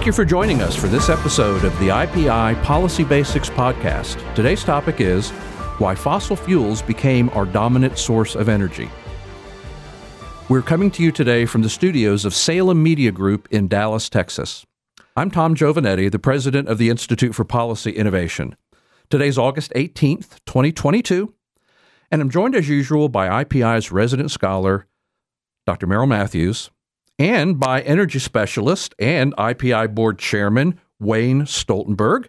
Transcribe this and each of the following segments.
Thank you for joining us for this episode of the IPI Policy Basics Podcast. Today's topic is why fossil fuels became our dominant source of energy. We're coming to you today from the studios of Salem Media Group in Dallas, Texas. I'm Tom Giovanetti, the president of the Institute for Policy Innovation. Today's August 18th, 2022, and I'm joined as usual by IPI's resident scholar, Dr. Merrill Matthews, and by energy specialist and IPI board chairman Wayne Stoltenberg.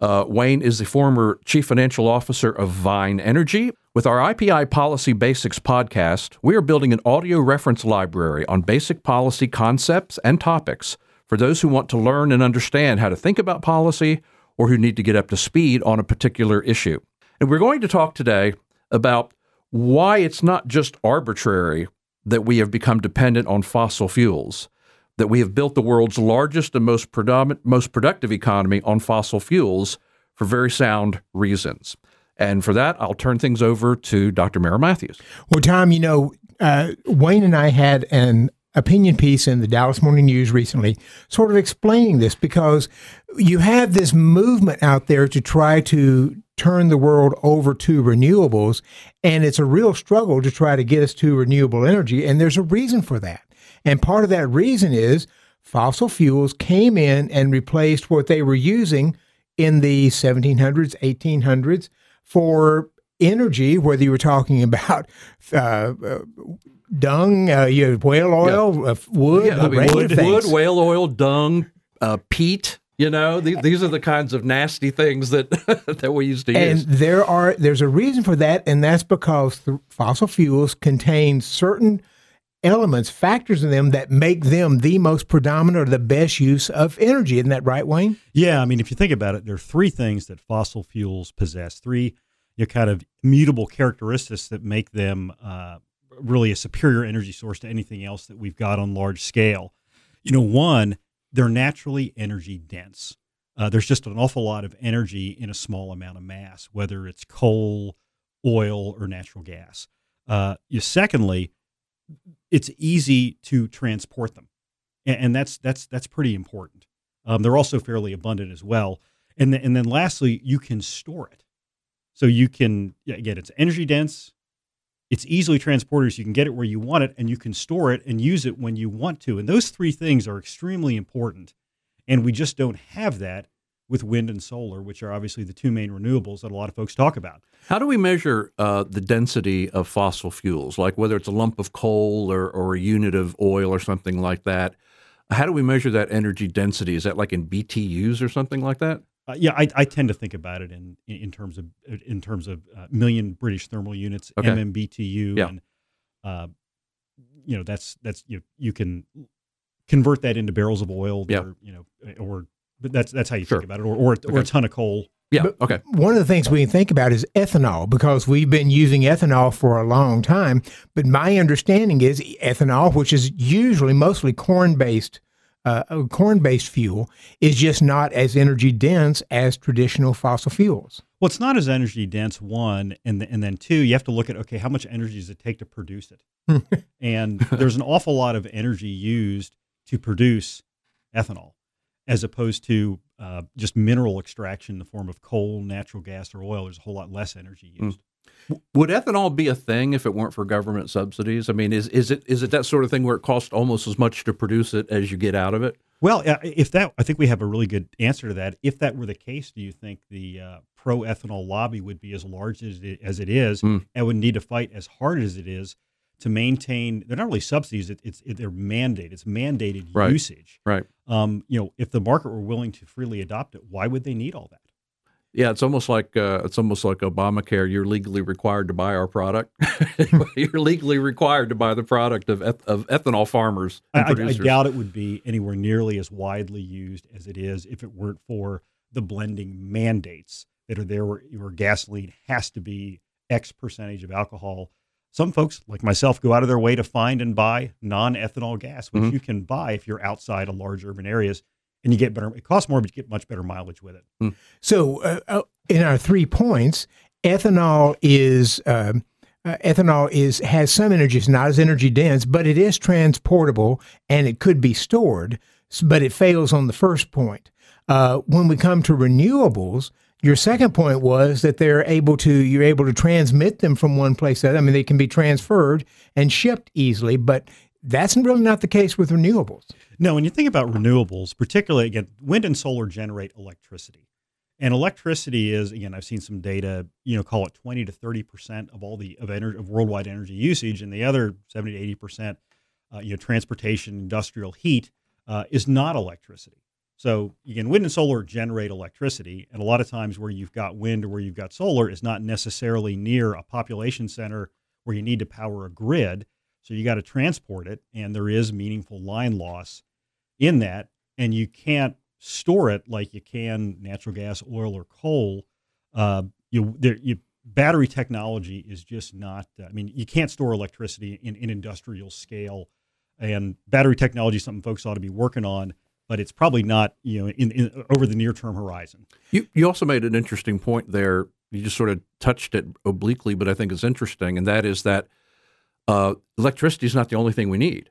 Uh, Wayne is the former chief financial officer of Vine Energy. With our IPI Policy Basics podcast, we are building an audio reference library on basic policy concepts and topics for those who want to learn and understand how to think about policy or who need to get up to speed on a particular issue. And we're going to talk today about why it's not just arbitrary that we have become dependent on fossil fuels, that we have built the world's largest and most predominant, most productive economy on fossil fuels for very sound reasons. And for that, I'll turn things over to Dr. Merrill Matthews. Well, Tom, you know, uh, Wayne and I had an opinion piece in the Dallas Morning News recently, sort of explaining this because you have this movement out there to try to turn the world over to renewables. And it's a real struggle to try to get us to renewable energy. And there's a reason for that. And part of that reason is fossil fuels came in and replaced what they were using in the 1700s, 1800s for energy, whether you were talking about uh, uh, dung, uh, you whale oil, yeah. Uh, wood, yeah, I mean, wood, wood, whale oil, dung, uh, peat, you know, th- these are the kinds of nasty things that that we used to use. And there are there's a reason for that, and that's because the fossil fuels contain certain elements, factors in them that make them the most predominant or the best use of energy. Isn't that right, Wayne? Yeah, I mean, if you think about it, there are three things that fossil fuels possess. Three, you know, kind of mutable characteristics that make them uh, really a superior energy source to anything else that we've got on large scale. You know, one they're naturally energy dense. Uh, there's just an awful lot of energy in a small amount of mass, whether it's coal, oil, or natural gas. Uh, secondly, it's easy to transport them, and, and that's that's that's pretty important. Um, they're also fairly abundant as well, and th- and then lastly, you can store it. So you can again, it's energy dense, it's easily transported so you can get it where you want it and you can store it and use it when you want to. And those three things are extremely important. And we just don't have that with wind and solar, which are obviously the two main renewables that a lot of folks talk about. How do we measure uh, the density of fossil fuels, like whether it's a lump of coal or, or a unit of oil or something like that? How do we measure that energy density? Is that like in BTUs or something like that? Uh, yeah, I, I, tend to think about it in in terms of in terms of uh, million British thermal units, okay. MMBTU, yeah. and uh, you know that's that's you you can convert that into barrels of oil, yeah. or you know, or but that's that's how you sure. think about it, or or, okay. or a ton of coal. Yeah. But okay. One of the things we can think about is ethanol because we've been using ethanol for a long time. But my understanding is ethanol, which is usually mostly corn based uh, corn-based fuel is just not as energy dense as traditional fossil fuels. Well, it's not as energy dense. One, and and then two, you have to look at okay, how much energy does it take to produce it? and there's an awful lot of energy used to produce ethanol, as opposed to uh, just mineral extraction in the form of coal, natural gas, or oil. There's a whole lot less energy used. Mm. Would ethanol be a thing if it weren't for government subsidies? I mean, is is it is it that sort of thing where it costs almost as much to produce it as you get out of it? Well, if that, I think we have a really good answer to that. If that were the case, do you think the uh, pro ethanol lobby would be as large as it, as it is mm. and would need to fight as hard as it is to maintain? They're not really subsidies; it, it's it, they're mandated. It's mandated right. usage. Right. Um, you know, if the market were willing to freely adopt it, why would they need all that? Yeah, it's almost like uh, it's almost like Obamacare. You're legally required to buy our product. You're legally required to buy the product of eth- of ethanol farmers. I, I, doubt it would be anywhere nearly as widely used as it is if it weren't for the blending mandates that are there, where, where gasoline has to be X percentage of alcohol. Some folks, like myself, go out of their way to find and buy non-ethanol gas, which mm-hmm. you can buy if you're outside of large urban areas and you get better. It costs more, but you get much better mileage with it. Mm. So, uh, uh, in our three points, ethanol is um, uh, ethanol is has some energy. It's not as energy dense, but it is transportable and it could be stored. but it fails on the first point. Uh, when we come to renewables, your second point was that they're able to you're able to transmit them from one place to another. I mean, they can be transferred and shipped easily, but that's really not the case with renewables. No, when you think about renewables, particularly again, wind and solar generate electricity. And electricity is again, I've seen some data, you know, call it 20 to 30 percent of all the of, energy, of worldwide energy usage, and the other 70 to 80 percent, uh, you know, transportation, industrial heat uh, is not electricity. So again, wind and solar generate electricity, and a lot of times where you've got wind or where you've got solar is not necessarily near a population center where you need to power a grid. So you got to transport it, and there is meaningful line loss in that, and you can't store it like you can natural gas, oil, or coal. Uh, you, there, you, battery technology is just not. Uh, I mean, you can't store electricity in, in industrial scale, and battery technology is something folks ought to be working on. But it's probably not, you know, in, in over the near term horizon. You you also made an interesting point there. You just sort of touched it obliquely, but I think it's interesting, and that is that uh, electricity is not the only thing we need.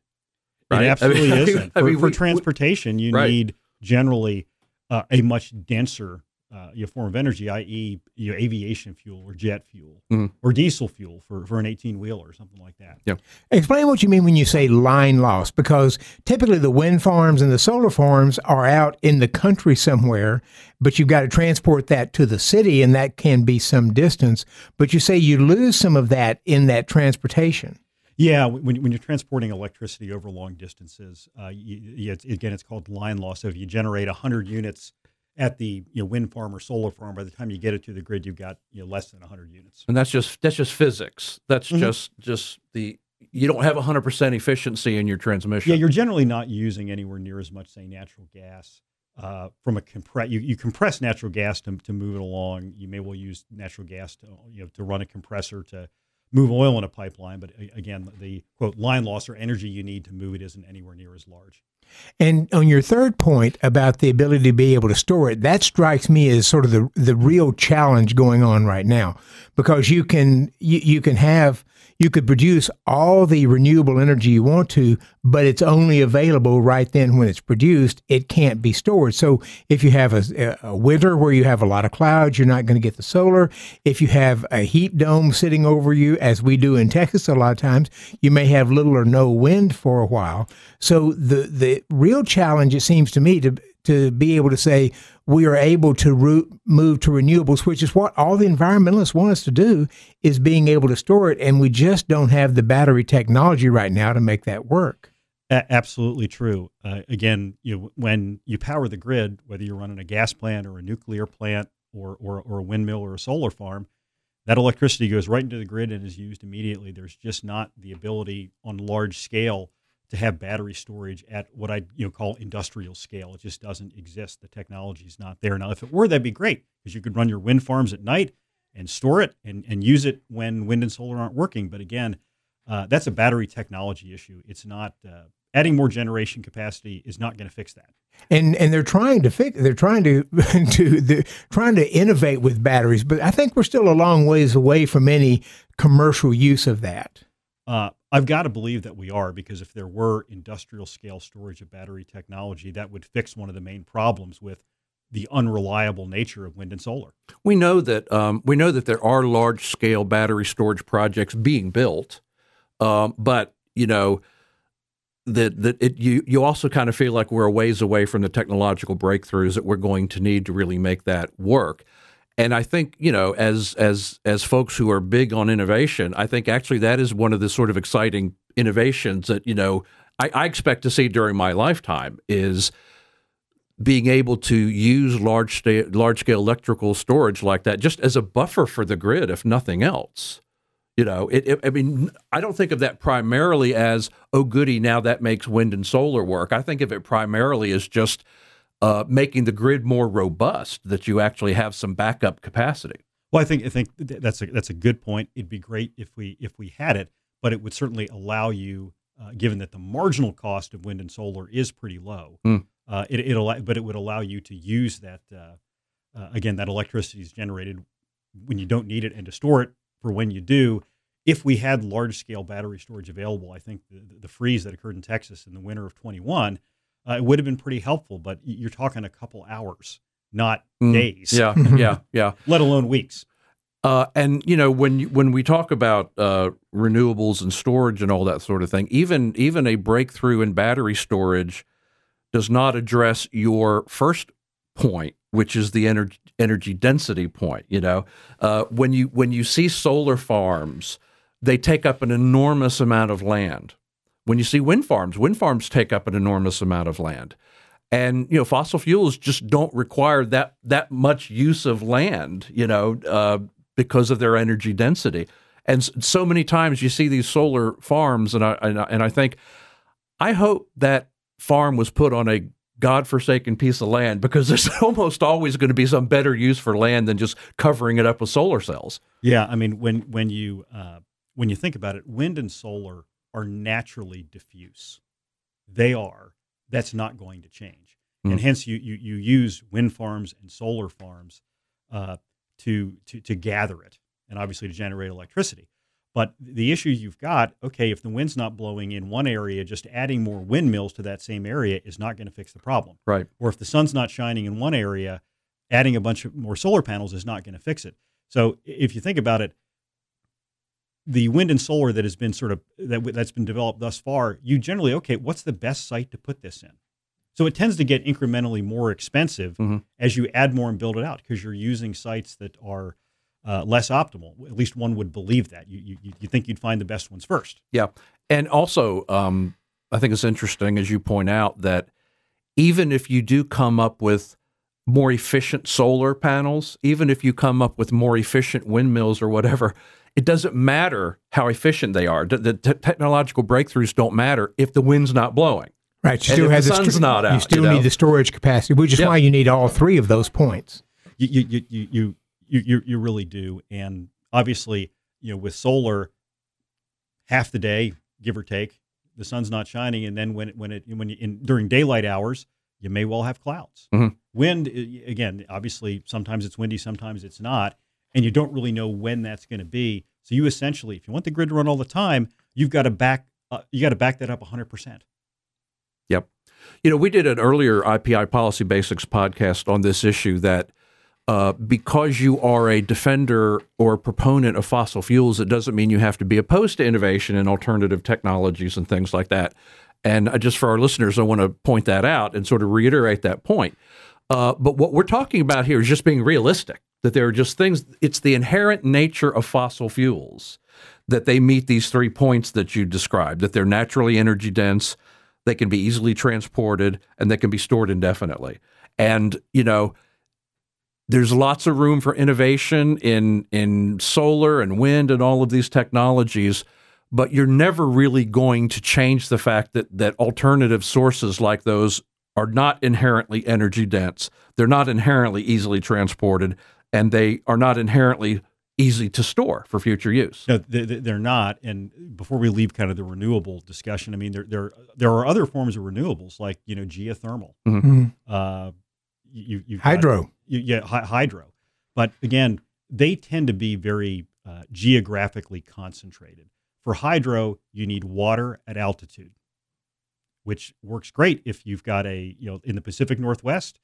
Right? It absolutely I mean, isn't. For, I mean, for we, transportation, you right. need generally uh, a much denser uh, you know, form of energy, i.e., you know, aviation fuel or jet fuel mm-hmm. or diesel fuel for, for an 18 wheeler or something like that. Yeah. Explain what you mean when you say line loss, because typically the wind farms and the solar farms are out in the country somewhere, but you've got to transport that to the city, and that can be some distance. But you say you lose some of that in that transportation. Yeah, when, when you're transporting electricity over long distances, uh, you, yeah, it's, again, it's called line loss. So if you generate 100 units at the you know, wind farm or solar farm, by the time you get it to the grid, you've got you know, less than 100 units. And that's just that's just physics. That's mm-hmm. just just the you don't have 100% efficiency in your transmission. Yeah, you're generally not using anywhere near as much, say, natural gas. Uh, from a compress, you, you compress natural gas to, to move it along. You may well use natural gas to you know to run a compressor to move oil in a pipeline. But again, the quote line loss or energy you need to move it isn't anywhere near as large. And on your third point about the ability to be able to store it, that strikes me as sort of the the real challenge going on right now, because you can you, you can have you could produce all the renewable energy you want to, but it's only available right then when it's produced. It can't be stored. So if you have a, a winter where you have a lot of clouds, you're not going to get the solar. If you have a heat dome sitting over you, as we do in Texas a lot of times, you may have little or no wind for a while. So the the real challenge, it seems to me, to to be able to say we are able to root, move to renewables, which is what all the environmentalists want us to do, is being able to store it, and we just don't have the battery technology right now to make that work. A- absolutely true. Uh, again, you when you power the grid, whether you're running a gas plant or a nuclear plant or, or, or a windmill or a solar farm, that electricity goes right into the grid and is used immediately. There's just not the ability on large scale to have battery storage at what I you know call industrial scale. It just doesn't exist. The technology is not there. Now, if it were, that'd be great because you could run your wind farms at night and store it and, and use it when wind and solar aren't working. But again, uh, that's a battery technology issue. It's not uh, adding more generation capacity is not going to fix that. And and they're trying to fix. They're trying to to they're trying to innovate with batteries, but I think we're still a long ways away from any commercial use of that. Uh, I've got to believe that we are because if there were industrial scale storage of battery technology, that would fix one of the main problems with the unreliable nature of wind and solar. We know that um, we know that there are large scale battery storage projects being built, um, but you know that that it, you you also kind of feel like we're a ways away from the technological breakthroughs that we're going to need to really make that work. And I think you know, as as as folks who are big on innovation, I think actually that is one of the sort of exciting innovations that you know I, I expect to see during my lifetime is being able to use large sta- large scale electrical storage like that just as a buffer for the grid, if nothing else. You know, it, it, I mean, I don't think of that primarily as oh goody, now that makes wind and solar work. I think of it primarily as just uh, making the grid more robust, that you actually have some backup capacity. Well, I think I think that's a that's a good point. It'd be great if we if we had it, but it would certainly allow you, uh, given that the marginal cost of wind and solar is pretty low. Mm. Uh, it it but it would allow you to use that uh, uh, again. That electricity is generated when you don't need it, and to store it for when you do. If we had large scale battery storage available, I think the, the freeze that occurred in Texas in the winter of 21 uh, it would have been pretty helpful. But you're talking a couple hours, not Mm, days, Yeah, yeah, yeah. let alone weeks. Uh, and you know when when we talk about uh, renewables and storage and all that sort of thing, even even a breakthrough in battery storage does not address your first point, which is the energy energy density point. You know, uh, when you when you see solar farms, they take up an enormous amount of land. When you see wind farms, wind farms take up an enormous amount of land. And you know fossil fuels just don't require that that much use of land you know uh, because of their energy density. And so many times you see these solar farms and I, and I and I think I hope that farm was put on a godforsaken piece of land because there's almost always going to be some better use for land than just covering it up with solar cells. Yeah, I mean when when you uh, when you think about it, wind and solar are naturally diffuse. They are. That's not going to change, and Mm. hence you you you use wind farms and solar farms uh, to to to gather it, and obviously to generate electricity. But the issue you've got, okay, if the wind's not blowing in one area, just adding more windmills to that same area is not going to fix the problem. right Or if the sun's not shining in one area, adding a bunch of more solar panels is not going to fix it. So if you think about it, the wind and solar that has been sort of that that's been developed thus far, you generally okay, what's the best site to put this in? So it tends to get incrementally more expensive Mhm. as you add more and build it out because you're using sites that are uh, less optimal. At least one would believe that. You, you you think you'd find the best ones first. Yeah. And also, um, I think it's interesting, as you point out, that even if you do come up with more efficient solar panels, even if you come up with more efficient windmills or whatever, it doesn't matter how efficient they are. The, the te- technological breakthroughs don't matter if the wind's not blowing. Right. You And still have the the sun's sto- not You out, still you know? need the storage capacity, which is Yeah. why you need all three of those points. you you you you you you, you, you really do and obviously you know with solar half the day give or take the sun's not shining and then when it when it when you in during daylight hours you may well have clouds Mhm. wind again obviously sometimes it's windy sometimes it's not and you don't really know when that's going to be so you essentially if you want the grid to run all the time you've got to back uh, you got to back that up 100% Yep. You know, we did an earlier IPI Policy Basics podcast on this issue that uh, because you are a defender or proponent of fossil fuels, it doesn't mean you have to be opposed to innovation and alternative technologies and things like that. And uh, just for our listeners, I want to point that out and sort of reiterate that point. Uh, but what we're talking about here is just being realistic, that there are just things, it's the inherent nature of fossil fuels that they meet these three points that you described, that they're naturally energy dense, they can be easily transported, and they can be stored indefinitely. And, you know, there's lots of room for innovation in in solar and wind and all of these technologies, but you're never really going to change the fact that that alternative sources like those are not inherently energy dense. They're not inherently easily transported, and they are not inherently easy to store for future use. No, they- they- they're not. And before we leave kind of the renewable discussion, I mean, there there there are other forms of renewables like you know geothermal, Mhm. uh, you you've got- Hydro. you, yeah, hy- hydro. But again, they tend to be very uh, geographically concentrated. For hydro, you need water at altitude, which works great if you've got a you know in the Pacific Northwest,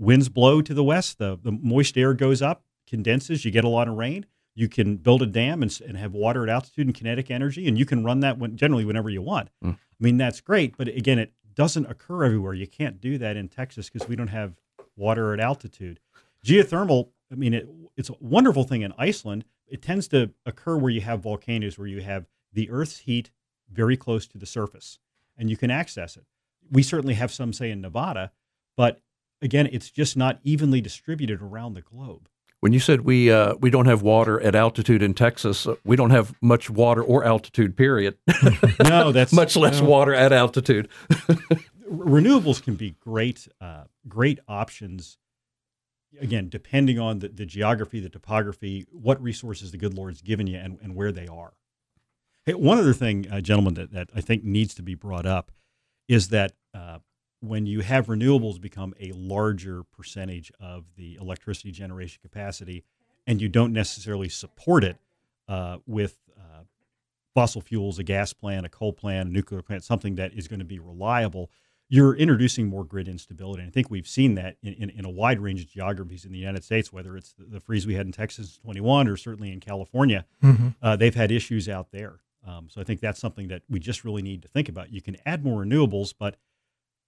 winds blow to the west, the the moist air goes up, condenses, you get a lot of rain. You can build a dam and, and have water at altitude and kinetic energy, and you can run that when, generally whenever you want. Mm. I mean, that's great, but again, it doesn't occur everywhere. You can't do that in Texas because we don't have water at altitude. Geothermal, I mean, it, it's a wonderful thing in Iceland. It tends to occur where you have volcanoes, where you have the Earth's heat very close to the surface, and you can access it. We certainly have some, say, in Nevada, but again, it's just not evenly distributed around the globe. When you said we uh, we don't have water at altitude in Texas, uh, we don't have much water or altitude. Period. No, that's much less no. water at altitude. renewables can be great uh, great options again depending on the, the geography the topography what resources the good lord's given you and, and where they are hey, one other thing uh, gentlemen that, that i think needs to be brought up is that uh, when you have renewables become a larger percentage of the electricity generation capacity and you don't necessarily support it uh, with uh, fossil fuels, a gas plant, a coal plant, a nuclear plant, something that is going to be reliable, you're introducing more grid instability. And I think we've seen that in, in, in, a wide range of geographies in the United States, whether it's the, the freeze we had in Texas in 21 or certainly in California. Mm-hmm. Uh, they've had issues out there. Um, so I think that's something that we just really need to think about. You can add more renewables, but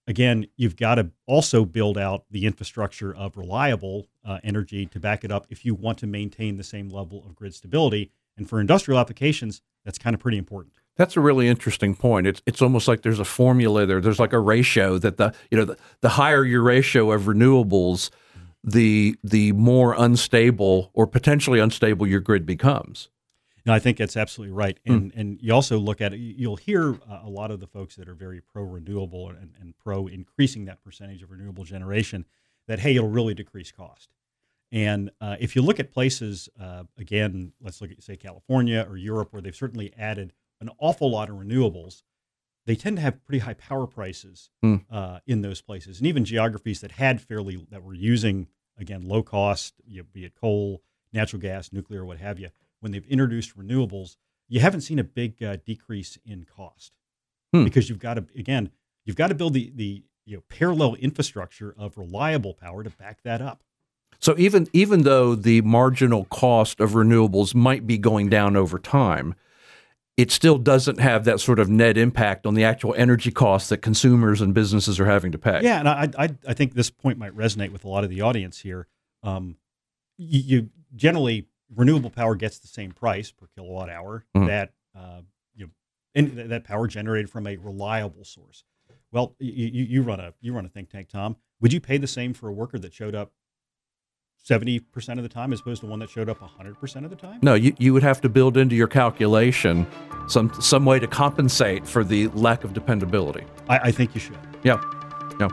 again, you've got to also build out the infrastructure of reliable uh, energy to back it up if you want to maintain the same level of grid stability. And for industrial applications, that's kind of pretty important. That's a really interesting point. It's it's almost like there's a formula there. There's like a ratio that the you know the, the higher your ratio of renewables, the the more unstable or potentially unstable your grid becomes. No, I think that's absolutely right. Hmm. And mm. and you also look at it, you'll hear uh, a lot of the folks that are very pro renewable and, and pro increasing that percentage of renewable generation that, hey, it'll really decrease cost. And uh, if you look at places, uh, again, let's look at, say, California or Europe, where they've certainly added an awful lot of renewables, they tend to have pretty high power prices mm. in those places. And even geographies that had fairly, that were using, again, low cost, you know, be it coal, natural gas, nuclear, what have you, when they've introduced renewables, you haven't seen a big uh, decrease in cost hmm. because you've got to again you've got to build the the you know parallel infrastructure of reliable power to back that up. So even even though the marginal cost of renewables might be going down over time, it still doesn't have that sort of net impact on the actual energy costs that consumers and businesses are having to pay. Yeah, and I I, I think this point might resonate with a lot of the audience here. Um, you, you generally renewable power gets the same price per kilowatt hour mm-hmm. that uh, you know, and that power generated from a reliable source. Well, you, you run a you run a think tank, Tom. Would you pay the same for a worker that showed up seventy percent of the time as opposed to one that showed up hundred percent of the time? No, you, you would have to build into your calculation some some way to compensate for the lack of dependability. I, I think you should. Yeah, yeah.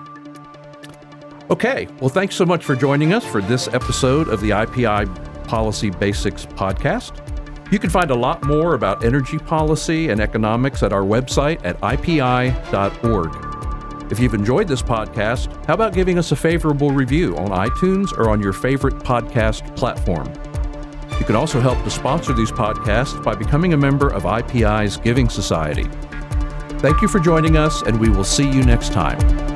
Okay, well, thanks so much for joining us for this episode of the IPI Policy Basics podcast. You can find a lot more about energy policy and economics at our website at ipi.org. If you've enjoyed this podcast, how about giving us a favorable review on iTunes or on your favorite podcast platform? You can also help to sponsor these podcasts by becoming a member of IPI's Giving Society. Thank you for joining us, and we will see you next time.